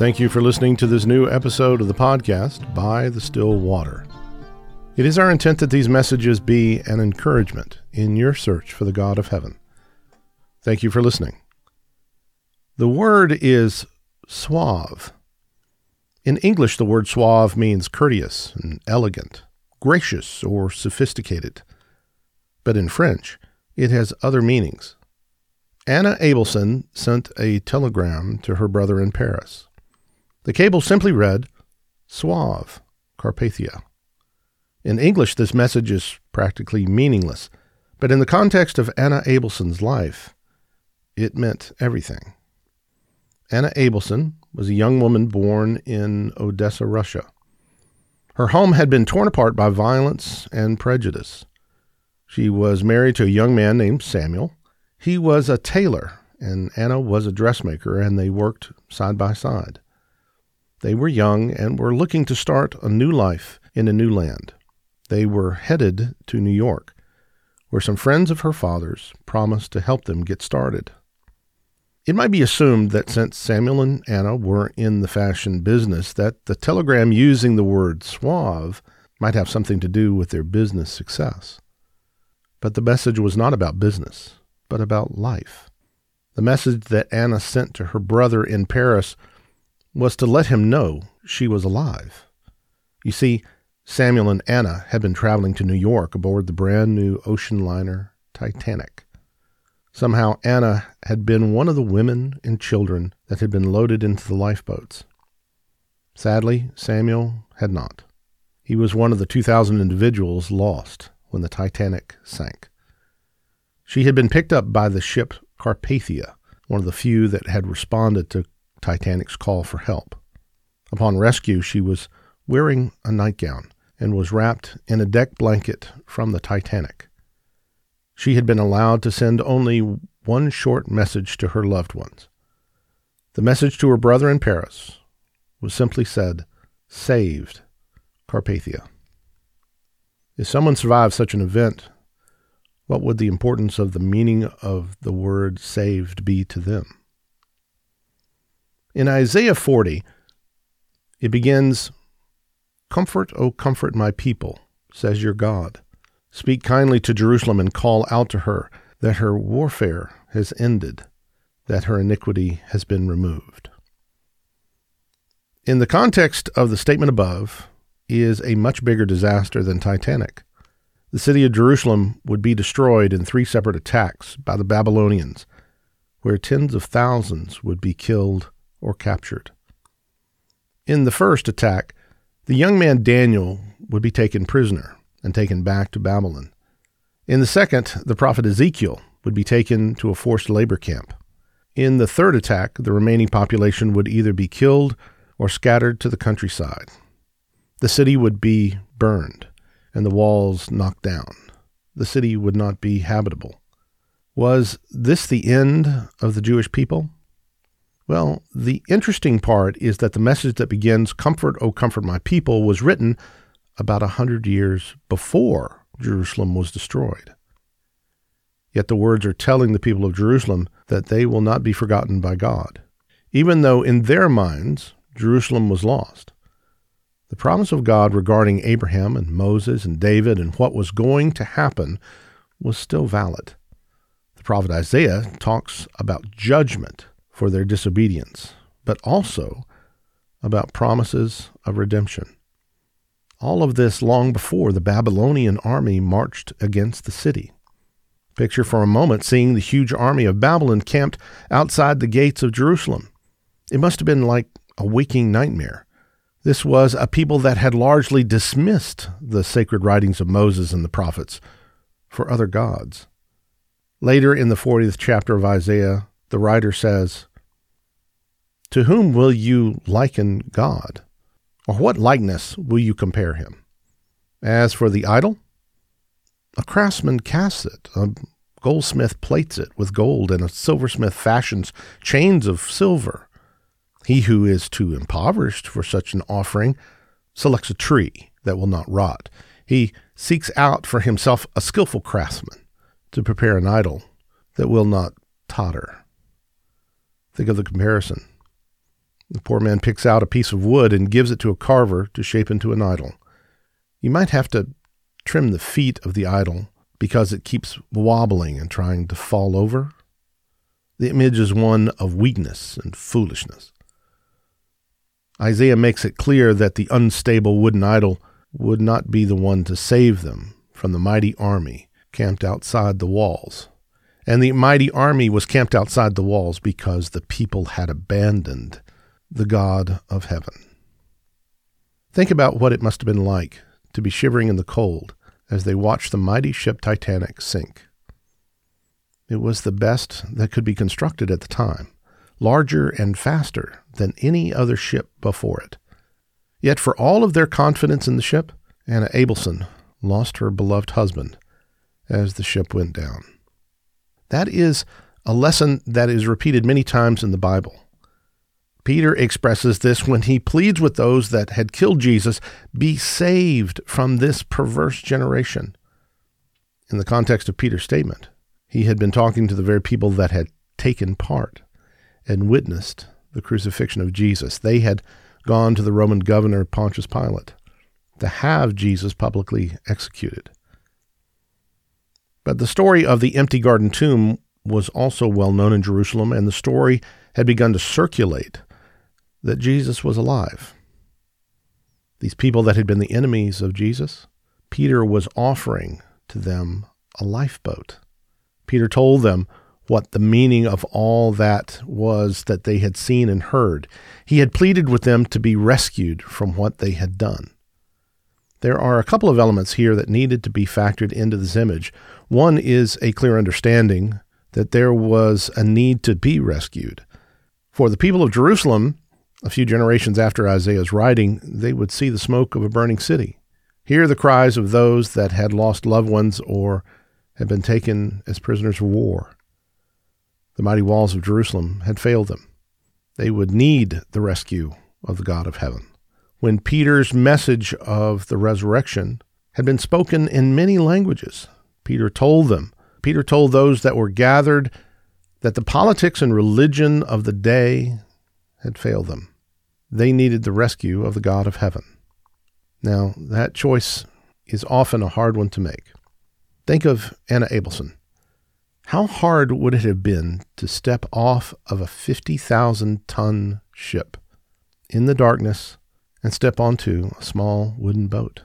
Thank you for listening to this new episode of the podcast, By the Still Water. It is our intent that these messages be an encouragement in your search for the God of heaven. Thank you for listening. The word is suave. In English, the word suave means courteous and elegant, gracious, or sophisticated. But in French, it has other meanings. Anna Abelson sent a telegram to her brother in Paris. The cable simply read, Suave, Carpathia. In English, this message is practically meaningless, but in the context of Anna Abelson's life, it meant everything. Anna Abelson was a young woman born in Odessa, Russia. Her home had been torn apart by violence and prejudice. She was married to a young man named Samuel. He was a tailor, and Anna was a dressmaker, and they worked side by side. They were young and were looking to start a new life in a new land. They were headed to New York, where some friends of her father's promised to help them get started. It might be assumed that since Samuel and Anna were in the fashion business, that the telegram using the word suave might have something to do with their business success. But the message was not about business, but about life. The message that Anna sent to her brother in Paris was to let him know she was alive. You see, Samuel and Anna had been traveling to New York aboard the brand new ocean liner Titanic. Somehow, Anna had been one of the women and children that had been loaded into the lifeboats. Sadly, Samuel had not. He was one of the 2,000 individuals lost when the Titanic sank. She had been picked up by the ship Carpathia, one of the few that had responded to Titanic's call for help. Upon rescue, she was wearing a nightgown and was wrapped in a deck blanket from the Titanic. She had been allowed to send only one short message to her loved ones. The message to her brother in Paris was simply said, Saved, Carpathia. If someone survived such an event, what would the importance of the meaning of the word saved be to them? In Isaiah 40, it begins, Comfort, O comfort my people, says your God. Speak kindly to Jerusalem and call out to her that her warfare has ended, that her iniquity has been removed. In the context of the statement above is a much bigger disaster than Titanic. The city of Jerusalem would be destroyed in three separate attacks by the Babylonians, where tens of thousands would be killed or captured. In the first attack, the young man Daniel would be taken prisoner and taken back to Babylon. In the second, the prophet Ezekiel would be taken to a forced labor camp. In the third attack, the remaining population would either be killed or scattered to the countryside. The city would be burned and the walls knocked down. The city would not be habitable. Was this the end of the Jewish people? Well, the interesting part is that the message that begins, Comfort, O comfort my people, was written about a hundred years before Jerusalem was destroyed. Yet the words are telling the people of Jerusalem that they will not be forgotten by God, even though in their minds Jerusalem was lost. The promise of God regarding Abraham and Moses and David and what was going to happen was still valid. The prophet Isaiah talks about judgment for their disobedience, but also about promises of redemption. All of this long before the Babylonian army marched against the city. Picture for a moment seeing the huge army of Babylon camped outside the gates of Jerusalem. It must have been like a waking nightmare. This was a people that had largely dismissed the sacred writings of Moses and the prophets for other gods. Later in the 40th chapter of Isaiah, the writer says, To whom will you liken God? Or what likeness will you compare him? As for the idol, a craftsman casts it, a goldsmith plates it with gold, and a silversmith fashions chains of silver. He who is too impoverished for such an offering selects a tree that will not rot. He seeks out for himself a skilful craftsman to prepare an idol that will not totter. Think of the comparison. The poor man picks out a piece of wood and gives it to a carver to shape into an idol. You might have to trim the feet of the idol because it keeps wobbling and trying to fall over. The image is one of weakness and foolishness. Isaiah makes it clear that the unstable wooden idol would not be the one to save them from the mighty army camped outside the walls. And the mighty army was camped outside the walls because the people had abandoned the God of heaven. Think about what it must have been like to be shivering in the cold as they watched the mighty ship Titanic sink. It was the best that could be constructed at the time, larger and faster than any other ship before it. Yet, for all of their confidence in the ship, Anna Abelson lost her beloved husband as the ship went down. That is a lesson that is repeated many times in the Bible. Peter expresses this when he pleads with those that had killed Jesus be saved from this perverse generation. In the context of Peter's statement, he had been talking to the very people that had taken part and witnessed the crucifixion of Jesus. They had gone to the Roman governor Pontius Pilate to have Jesus publicly executed. But the story of the empty garden tomb was also well known in Jerusalem, and the story had begun to circulate that Jesus was alive. These people that had been the enemies of Jesus, Peter was offering to them a lifeboat. Peter told them what the meaning of all that was that they had seen and heard. He had pleaded with them to be rescued from what they had done. There are a couple of elements here that needed to be factored into this image. One is a clear understanding that there was a need to be rescued. For the people of Jerusalem, a few generations after Isaiah's writing, they would see the smoke of a burning city, hear the cries of those that had lost loved ones or had been taken as prisoners of war. The mighty walls of Jerusalem had failed them. They would need the rescue of the God of heaven. When Peter's message of the resurrection had been spoken in many languages, Peter told them, Peter told those that were gathered that the politics and religion of the day had failed them. They needed the rescue of the God of heaven. Now, that choice is often a hard one to make. Think of Anna Abelson. How hard would it have been to step off of a 50,000 ton ship in the darkness and step onto a small wooden boat?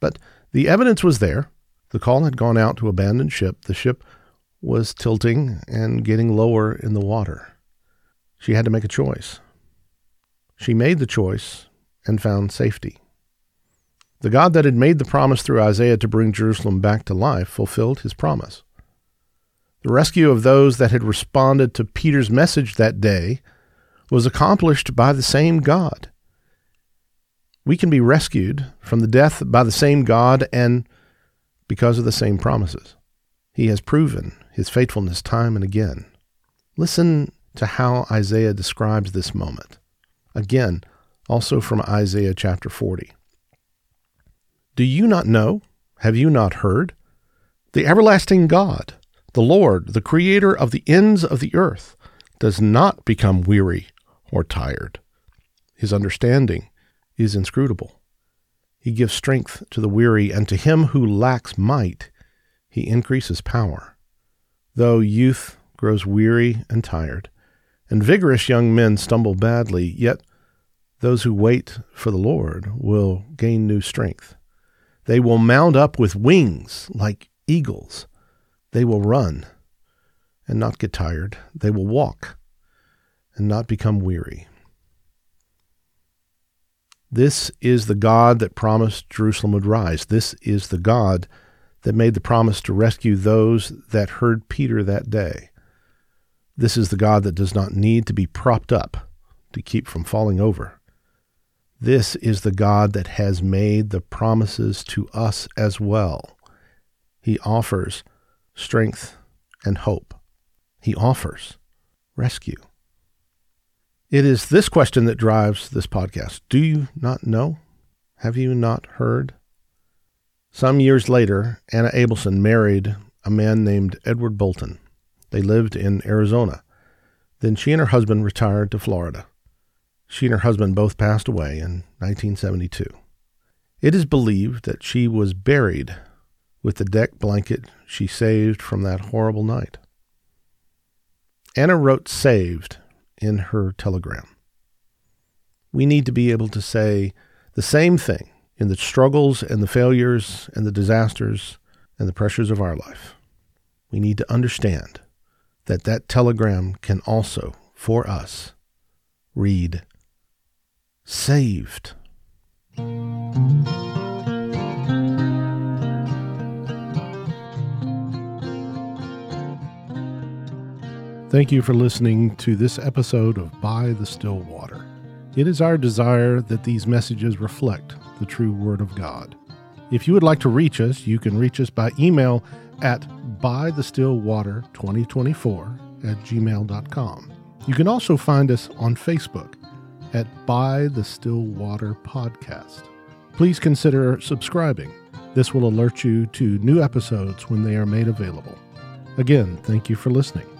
But the evidence was there. The call had gone out to abandon ship. The ship was tilting and getting lower in the water. She had to make a choice. She made the choice and found safety. The God that had made the promise through Isaiah to bring Jerusalem back to life fulfilled his promise. The rescue of those that had responded to Peter's message that day was accomplished by the same God. We can be rescued from the death by the same God and because of the same promises. He has proven his faithfulness time and again. Listen to how Isaiah describes this moment. Again, also from Isaiah chapter 40. Do you not know? Have you not heard? The everlasting God, the Lord, the creator of the ends of the earth, does not become weary or tired. His understanding is inscrutable. He gives strength to the weary, and to him who lacks might, he increases power. Though youth grows weary and tired, and vigorous young men stumble badly, yet those who wait for the Lord will gain new strength. They will mount up with wings like eagles. They will run and not get tired. They will walk and not become weary. This is the God that promised Jerusalem would rise. This is the God that made the promise to rescue those that heard Peter that day. This is the God that does not need to be propped up to keep from falling over. This is the God that has made the promises to us as well. He offers strength and hope. He offers rescue. It is this question that drives this podcast. Do you not know? Have you not heard? Some years later, Anna Abelson married a man named Edward Bolton. They lived in Arizona. Then she and her husband retired to Florida. She and her husband both passed away in 1972. It is believed that she was buried with the deck blanket she saved from that horrible night. Anna wrote saved in her telegram. We need to be able to say the same thing in the struggles and the failures and the disasters and the pressures of our life. We need to understand that that telegram can also, for us, read saved. Thank you for listening to this episode of By the Still Water. It is our desire that these messages reflect the true Word of God. If you would like to reach us, you can reach us by email at bythestillwater2024 at gmail.com. You can also find us on Facebook at By the Still Water Podcast. Please consider subscribing. This will alert you to new episodes when they are made available. Again, thank you for listening.